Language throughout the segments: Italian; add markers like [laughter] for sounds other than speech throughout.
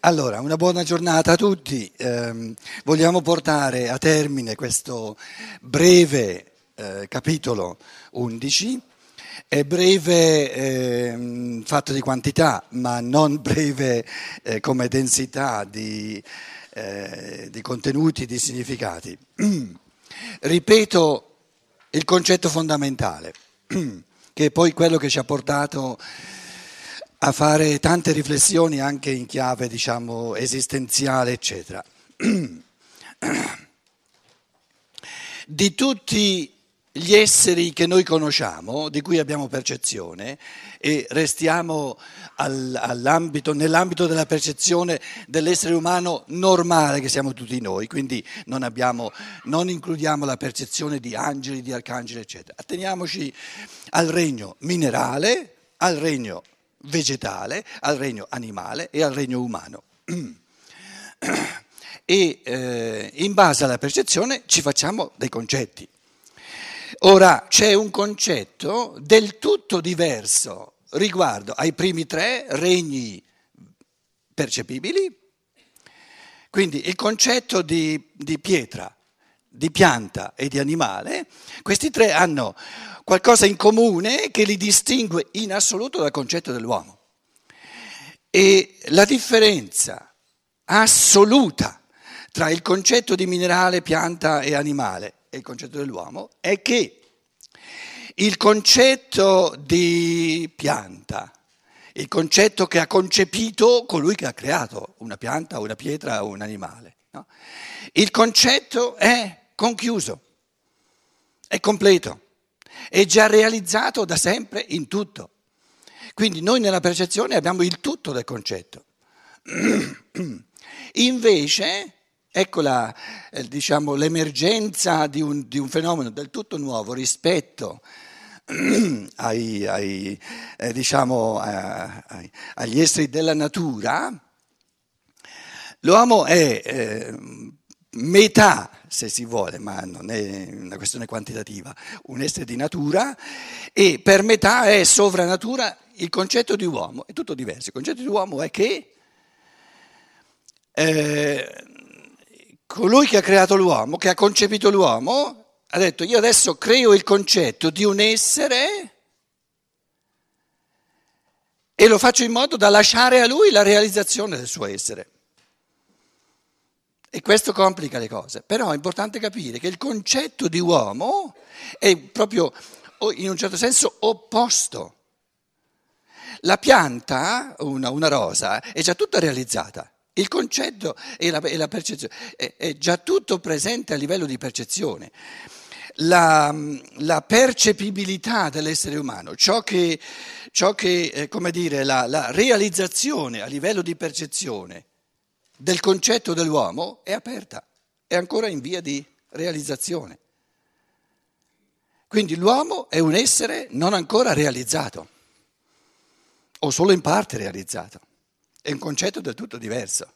Allora, una buona giornata a tutti. Eh, vogliamo portare a termine questo breve eh, capitolo 11. È breve eh, fatto di quantità, ma non [laughs] breve eh, come densità di, eh, di contenuti, di significati. [clears throat] Ripeto il concetto fondamentale, [clears throat] che è poi quello che ci ha portato a fare tante riflessioni anche in chiave, diciamo, esistenziale, eccetera. [clears throat] Di tutti gli esseri che noi conosciamo, di cui abbiamo percezione, e restiamo nell'ambito della percezione dell'essere umano normale che siamo tutti noi, quindi non, abbiamo, non includiamo la percezione di angeli, di arcangeli, eccetera. Atteniamoci al regno minerale, al regno vegetale, al regno animale e al regno umano. [clears throat] E eh, in base alla percezione ci facciamo dei concetti. Ora c'è un concetto del tutto diverso riguardo ai primi tre regni percepibili, quindi il concetto di, di pietra, di pianta e di animale, questi tre hanno qualcosa in comune che li distingue in assoluto dal concetto dell'uomo. E la differenza assoluta tra il concetto di minerale, pianta e animale e il concetto dell'uomo è che il concetto di pianta, il concetto che ha concepito colui che ha creato una pianta, una pietra o un animale, no? il concetto è conchiuso, è completo è già realizzato da sempre in tutto. Quindi noi nella percezione abbiamo il tutto del concetto. [clears throat] Invece, ecco la, eh, diciamo, l'emergenza di un, di un, fenomeno del tutto nuovo rispetto [clears throat] ai, ai, eh, diciamo, eh, agli esseri della natura. L'uomo è eh, metà, se si vuole, ma non è una questione quantitativa, un essere di natura e per metà è sovranatura il concetto di uomo, è tutto diverso. Il concetto di uomo è che eh, colui che ha creato l'uomo, che ha concepito l'uomo, ha detto io adesso creo il concetto di un essere e lo faccio in modo da lasciare a lui la realizzazione del suo essere. E questo complica le cose, però è importante capire che il concetto di uomo è proprio in un certo senso opposto. La pianta, una, una rosa, è già tutta realizzata. Il concetto e la, e la percezione è, è, già tutto presente a livello di percezione. La, la percepibilità dell'essere umano, ciò che, ciò che eh, come dire, la, la realizzazione a livello di percezione del concetto dell'uomo è aperta, è ancora in via di realizzazione. Quindi l'uomo è un essere non ancora realizzato, o solo in parte realizzato. È un concetto del tutto diverso.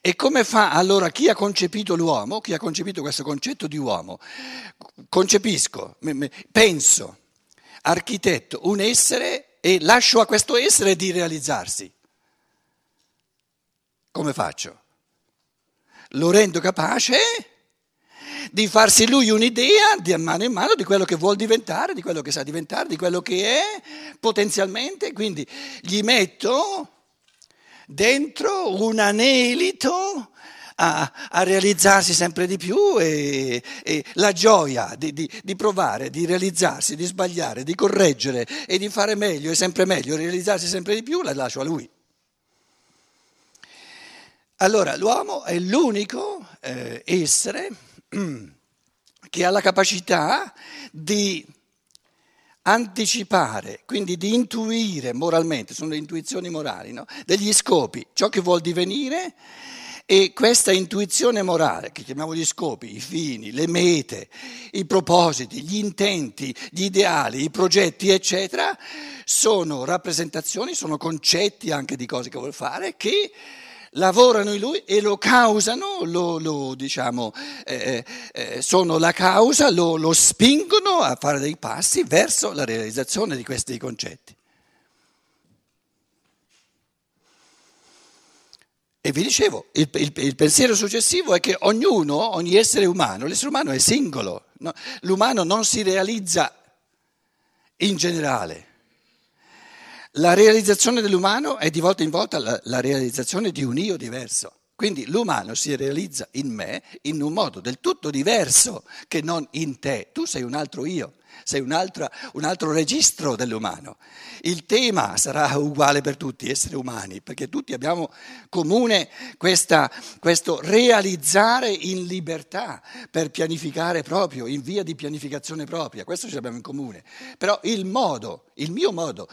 E come fa allora chi ha concepito l'uomo, chi ha concepito questo concetto di uomo? Concepisco, penso, architetto, un essere e lascio a questo essere di realizzarsi. Come faccio? Lo rendo capace di farsi lui un'idea di mano in mano di quello che vuol diventare, di quello che sa diventare, di quello che è potenzialmente, quindi gli metto dentro un anelito a, a realizzarsi sempre di più e, e la gioia di, di, di, provare, di realizzarsi, di sbagliare, di correggere e di fare meglio e sempre meglio, realizzarsi sempre di più, la lascio a lui. Allora, l'uomo è l'unico eh, essere [clears throat] che ha la capacità di anticipare, quindi di intuire moralmente, sono le intuizioni morali, no? degli scopi, ciò che vuol divenire e questa intuizione morale, che chiamiamo gli scopi, i fini, le mete, i propositi, gli intenti, gli ideali, i progetti, eccetera, sono rappresentazioni, sono concetti anche di cose che vuol fare che lavorano in lui e lo causano, lo, lo, diciamo, eh, eh, sono la causa, lo, lo spingono a fare dei passi verso la realizzazione di questi concetti. E vi dicevo, il, il, il, pensiero successivo è che ognuno, ogni essere umano, l'essere umano è singolo, no? l'umano non si realizza in generale. La realizzazione dell'umano è di volta in volta la, la realizzazione di un io diverso. Quindi l'umano si realizza in me in un modo del tutto diverso che non in te. Tu sei un altro io, sei un altro, un altro registro dell'umano. Il tema sarà uguale per tutti, esseri umani, perché tutti abbiamo comune questa, questo realizzare in libertà per pianificare proprio, in via di pianificazione propria. Questo ce l'abbiamo in comune. Però il modo, il mio modo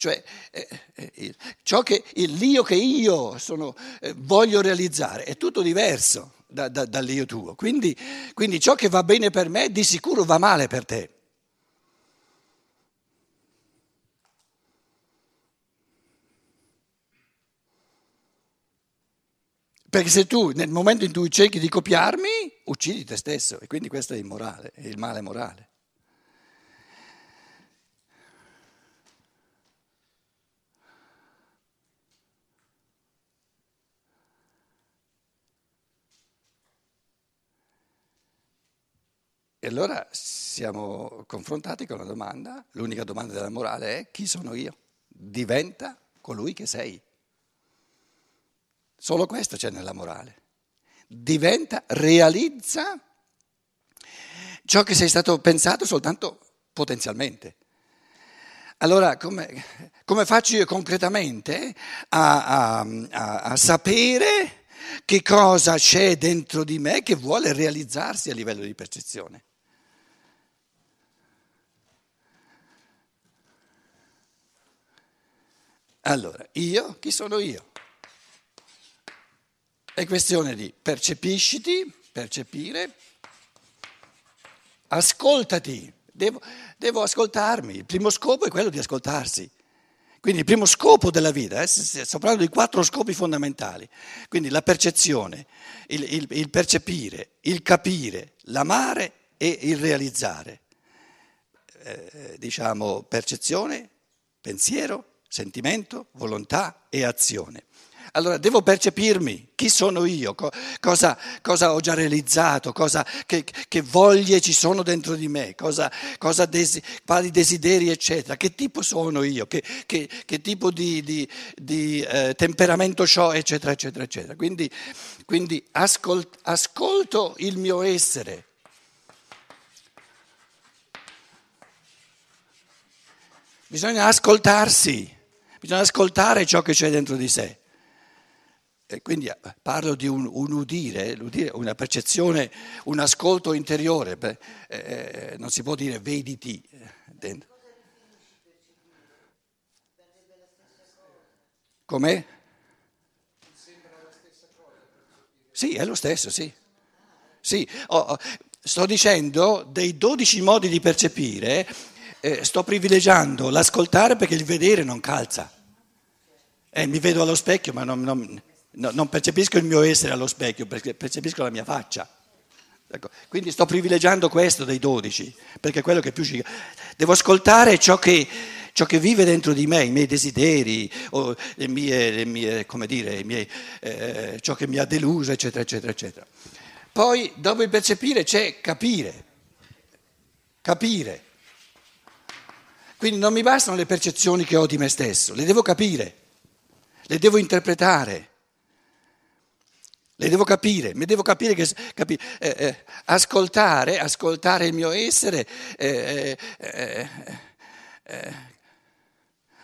cioè eh, eh, ciò che l'io che io sono, eh, voglio realizzare è tutto diverso da, da, dall'io tuo. Quindi, quindi ciò che va bene per me di sicuro va male per te. Perché se tu nel momento in cui cerchi di copiarmi, uccidi te stesso e quindi questo è immorale, è il male morale. E allora siamo confrontati con la domanda, l'unica domanda della morale è chi sono io? Diventa colui che sei. Solo questo c'è nella morale. Diventa, realizza ciò che sei stato pensato soltanto potenzialmente. Allora, come, come faccio io concretamente a, a, a, a sapere che cosa c'è dentro di me che vuole realizzarsi a livello di percezione? Allora, io, chi sono io? È questione di percepisciti, percepire, ascoltati, devo, devo, ascoltarmi, il primo scopo è quello di ascoltarsi. Quindi il primo scopo della vita, eh, sto parlando di quattro scopi fondamentali, quindi la percezione, il, il, il percepire, il capire, l'amare e il realizzare. Eh, diciamo percezione, pensiero, sentimento, volontà e azione. Allora devo percepirmi chi sono io, cosa, cosa ho già realizzato, cosa, che, che, voglie ci sono dentro di me, cosa, cosa desi, quali desideri eccetera, che tipo sono io, che, che, che tipo di, di, di eh, temperamento ho eccetera eccetera eccetera. Quindi, quindi ascolt, ascolto il mio essere, Bisogna ascoltarsi. Bisogna ascoltare ciò che c'è dentro di sé. E quindi eh, parlo di un, un udire, una percezione, un ascolto interiore. Beh, eh, eh non si può dire vediti dentro. Com'è? Sì, è lo stesso, sì. sì. Oh, oh, sto dicendo dei 12 modi di percepire eh, sto privilegiando l'ascoltare perché il vedere non calza. Eh, mi vedo allo specchio ma non, non, non, percepisco il mio essere allo specchio, percepisco la mia faccia. Ecco. Quindi sto privilegiando questo dei dodici, perché è quello che più ci... Devo ascoltare ciò che, ciò che vive dentro di me, i miei desideri, le mie, le mie, dire, miei, eh, ciò che mi ha deluso, eccetera, eccetera, eccetera. Poi dopo il percepire c'è capire, capire. Quindi non mi bastano le percezioni che ho di me stesso, le devo capire, le devo interpretare, le devo capire, mi devo capire che capi, eh, eh, ascoltare, ascoltare il mio essere, eh, eh, eh,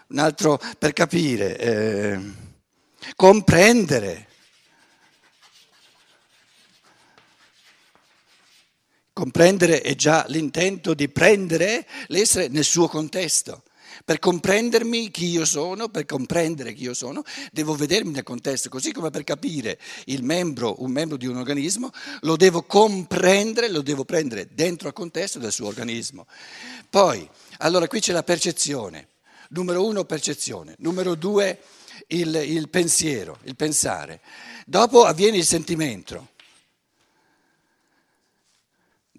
un altro per capire, comprendere. Comprendere è già l'intento di prendere l'essere nel suo contesto. Per comprendermi chi io sono, per comprendere chi io sono, devo vedermi nel contesto, così come per capire il membro, un membro di un organismo, lo devo comprendere, lo devo prendere dentro al contesto del suo organismo. Poi, allora qui c'è la percezione. Numero uno, percezione. Numero due, il, il pensiero, il pensare. Dopo avviene il sentimento.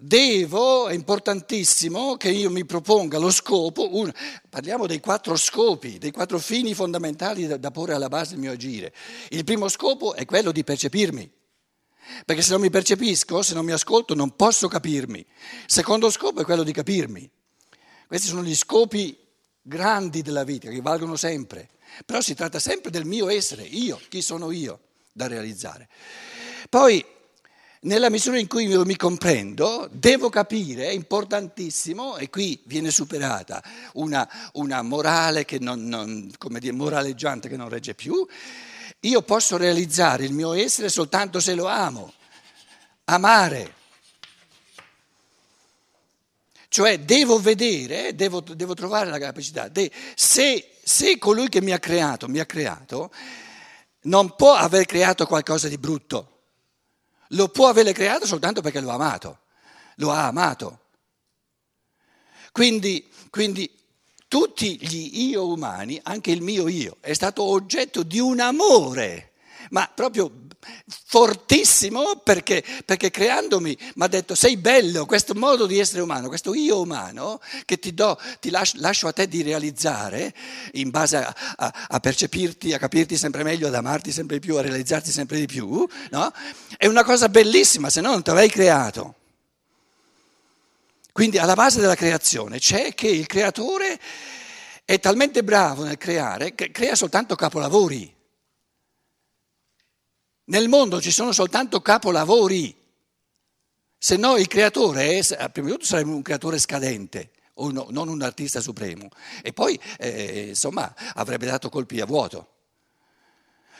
Devo, è importantissimo che io mi proponga lo scopo, un, parliamo dei quattro scopi, dei quattro fini fondamentali da, da porre alla base del mio agire. Il primo scopo è quello di percepirmi, perché se non mi percepisco, se non mi ascolto, non posso capirmi. Il secondo scopo è quello di capirmi. Questi sono gli scopi grandi della vita che valgono sempre, però si tratta sempre del mio essere, io, chi sono io, da realizzare. Poi nella misura in cui io mi comprendo, devo capire, è importantissimo, e qui viene superata una, una morale che non, non, come dire, moraleggiante che non regge più, io posso realizzare il mio essere soltanto se lo amo. Amare. Cioè devo vedere, devo, devo trovare la capacità, de, se, se colui che mi ha creato, mi ha creato, non può aver creato qualcosa di brutto lo può aver creato soltanto perché lo ha amato, lo ha amato. Quindi, quindi tutti gli io umani, anche il mio io, è stato oggetto di un amore, ma proprio fortissimo perché, perché creandomi mi ha detto sei bello, questo modo di essere umano, questo io umano che ti, do, ti lascio, lascio, a te di realizzare in base a, a, a, percepirti, a capirti sempre meglio, ad amarti sempre di più, a realizzarti sempre di più, no? è una cosa bellissima, se no non ti avrei creato. Quindi alla base della creazione c'è che il creatore è talmente bravo nel creare che crea soltanto capolavori. Nel mondo ci sono soltanto capolavori, se no il creatore, è, prima di tutto sarebbe un creatore scadente, no, non un artista supremo, e poi eh, insomma avrebbe dato colpi a vuoto.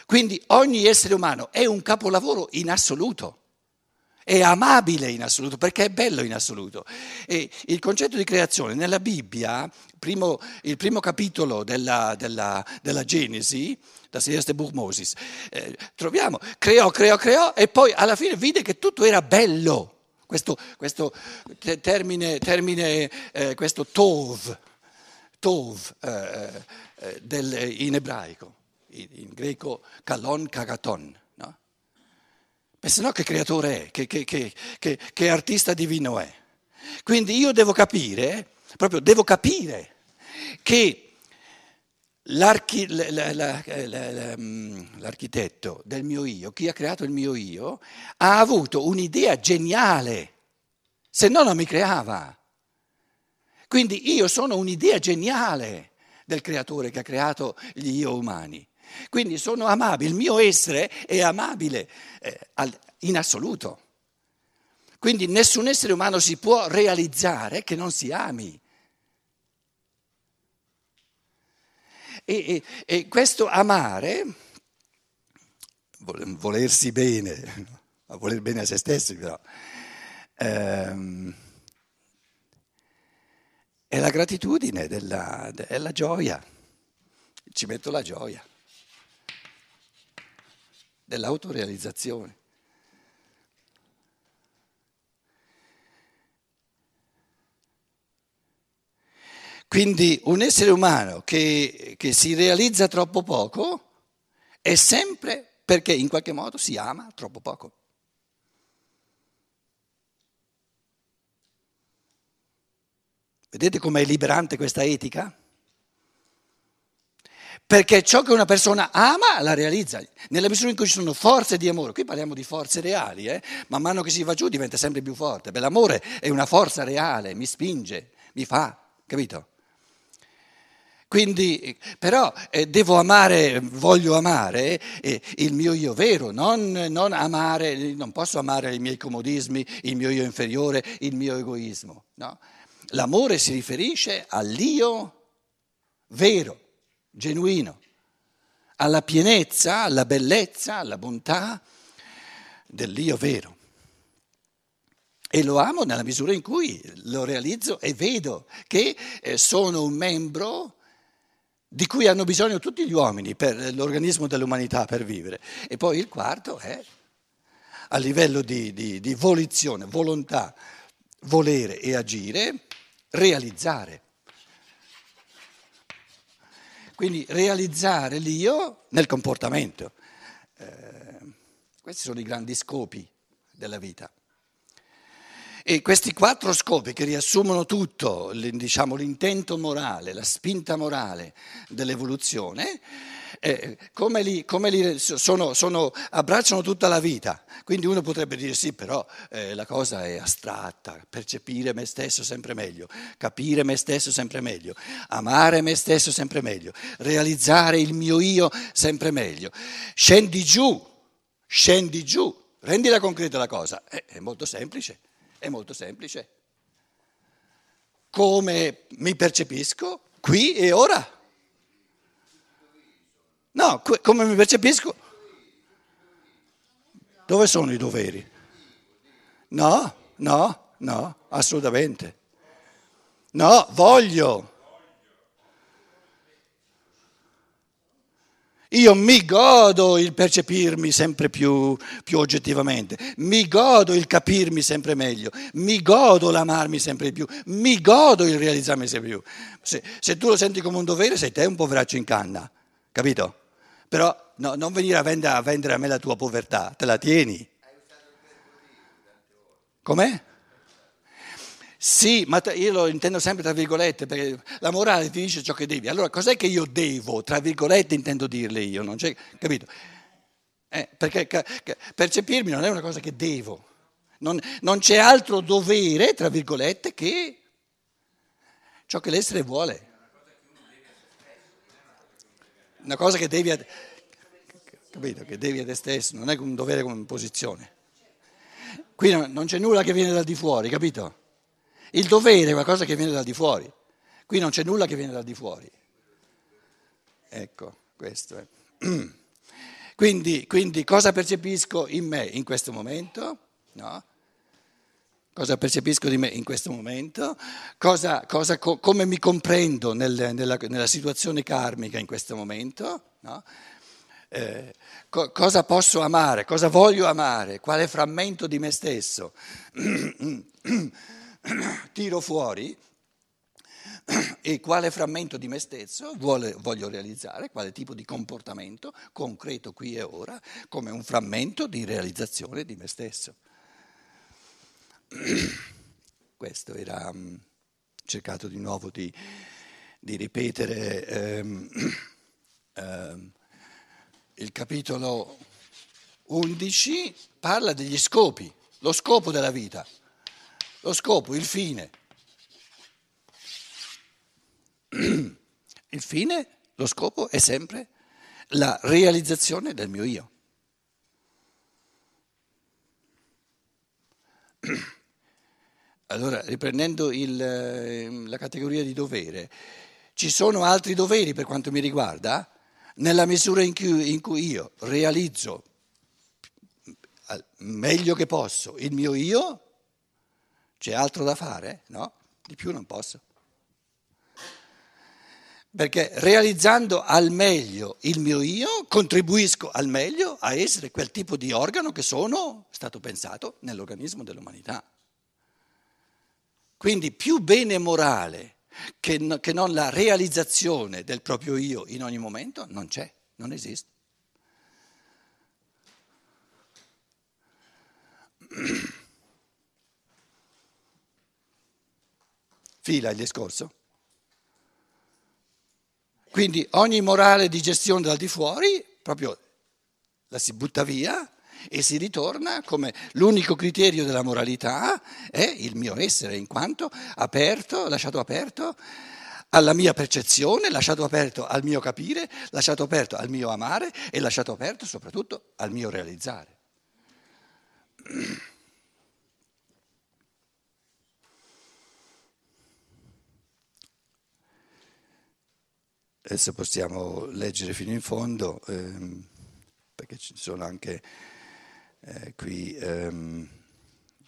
Quindi ogni essere umano è un capolavoro in assoluto, è amabile in assoluto perché è bello in assoluto. E il concetto di creazione nella Bibbia, primo, il primo capitolo della, della, della Genesi, das erste Buch Moses. Eh, troviamo, creò, creò, creò e poi alla fine vide che tutto era bello. Questo, questo termine, termine eh, questo tov, tov eh, eh, del, in ebraico, in, in, greco kalon kagaton. Ma se no che creatore è, che, che, che, che artista divino è. Quindi io devo capire, proprio devo capire che la, mm, l'architetto del mio io, chi ha creato il mio io, ha avuto un'idea geniale, se no non mi creava. Quindi io sono un'idea geniale del creatore che ha creato gli io umani. Quindi sono amabile, il mio essere è amabile eh, in assoluto. Quindi nessun essere umano si può realizzare che non si ami. E, e, e questo amare, volersi bene, a voler bene a se stessi però, ehm, è la gratitudine, della, è la gioia, ci metto la gioia, dell'autorealizzazione. Quindi un essere umano che, che si realizza troppo poco è sempre perché in qualche modo si ama troppo poco. Vedete com'è liberante questa etica? Perché ciò che una persona ama la realizza. Nella misura in cui ci sono forze di amore, qui parliamo di forze reali, eh? man mano che si va giù diventa sempre più forte. Beh, l'amore è una forza reale, mi spinge, mi fa, capito? Quindi, però eh, devo amare, voglio amare eh, il mio io vero, non, non, amare, non posso amare i miei comodismi, il mio io inferiore, il mio egoismo. No? L'amore si riferisce all'io vero, genuino, alla pienezza, alla bellezza, alla bontà dell'io vero. E lo amo nella misura in cui lo realizzo e vedo che eh, sono un membro di cui hanno bisogno tutti gli uomini per l'organismo dell'umanità per vivere. E poi il quarto è a livello di, di, di volizione, volontà, volere e agire, realizzare. Quindi realizzare l'io nel comportamento. Eh, questi sono i grandi scopi della vita. E questi quattro scopi che riassumono tutto, diciamo, l'intento morale, la spinta morale dell'evoluzione, eh, come li, come li sono, sono, abbracciano tutta la vita. Quindi uno potrebbe dire sì, però eh, la cosa è astratta, percepire me stesso sempre meglio, capire me stesso sempre meglio, amare me stesso sempre meglio, realizzare il mio io sempre meglio. Scendi giù, scendi giù, rendila concreta la cosa. Eh, è molto semplice, è molto semplice. Come mi percepisco qui e ora. No, come mi percepisco? Dove sono i doveri? No, no, no, assolutamente. No, voglio. Io mi godo il percepirmi sempre più, più, oggettivamente, mi godo il capirmi sempre meglio, mi godo l'amarmi sempre più, mi godo il realizzarmi sempre più. Se, se tu lo senti come un dovere, sei te un poveraccio in canna, capito? Però no, non venire a vendere, a vendere, a me la tua povertà, te la tieni. Com'è? Sì, ma io lo intendo sempre tra virgolette, perché la morale ti dice ciò che devi. Allora, cos'è che io devo? Tra virgolette intendo dirle io, non c'è, capito? Eh, perché percepirmi non è una cosa che devo. Non, non c'è altro dovere, tra virgolette, che ciò che l'essere vuole una cosa che devi a, capito, che devi a te stesso, non è un dovere come posizione. Qui non c'è nulla che viene dal di fuori, capito? Il dovere è qualcosa che viene dal di fuori, qui non c'è nulla che viene dal di fuori. Ecco, questo è. [clears throat] Quindi, quindi cosa percepisco in me in questo momento? No? cosa percepisco di me in questo momento, cosa, cosa, come mi comprendo nel, nella, nella, situazione karmica in questo momento, no? eh, co, cosa posso amare, cosa voglio amare, quale frammento di me stesso [clears throat] [clears throat] tiro fuori [clears throat] e quale frammento di me stesso vuole, voglio realizzare, quale tipo di comportamento concreto qui e ora come un frammento di realizzazione di me stesso. [clears throat] Questo era um, cercato di nuovo di, di ripetere um, um, il capitolo 11 parla degli scopi, lo scopo della vita, lo scopo, il fine. Il fine, lo scopo è sempre la realizzazione del mio io. Allora, riprendendo il, ehm, la categoria di dovere, ci sono altri doveri per quanto mi riguarda? Nella misura in cui, in cui io realizzo meglio che posso il mio io, c'è altro da fare? No, di più non posso. Perché realizzando al meglio il mio io, contribuisco al meglio a essere quel tipo di organo che sono stato pensato nell'organismo dell'umanità. Quindi più bene morale che, che non la realizzazione del proprio io in ogni momento non c'è, non esiste. [clears throat] Fila il discorso? Quindi ogni morale di gestione dal di fuori proprio la si butta via e si ritorna come l'unico criterio della moralità è il mio essere, in quanto aperto, lasciato aperto alla mia percezione, lasciato aperto al mio capire, lasciato aperto al mio amare e lasciato aperto soprattutto al mio realizzare. Adesso possiamo leggere fino in fondo, ehm, perché ci sono anche eh, qui ehm,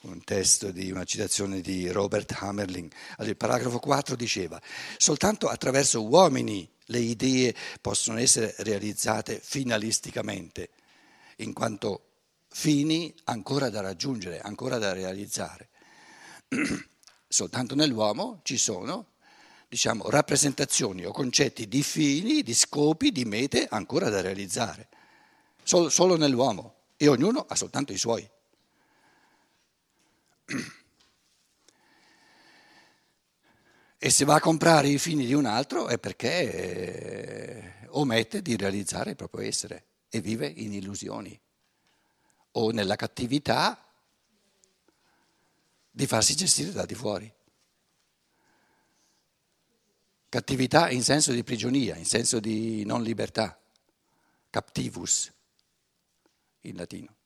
un testo di una citazione di Robert Hammerling. Allora, il paragrafo 4 diceva, soltanto attraverso uomini le idee possono essere realizzate finalisticamente, in quanto fini ancora da raggiungere, ancora da realizzare. [clears throat] Soltanto nell'uomo ci sono, diciamo, rappresentazioni o concetti di fini, di scopi, di mete ancora da realizzare, solo, solo nell'uomo e ognuno ha soltanto i suoi. E se va a comprare i fini di un altro è perché eh, omette di realizzare il proprio essere e vive in illusioni o nella cattività di farsi gestire da di fuori. Cattività in senso di prigionia, in senso di non libertà, captivus in latino.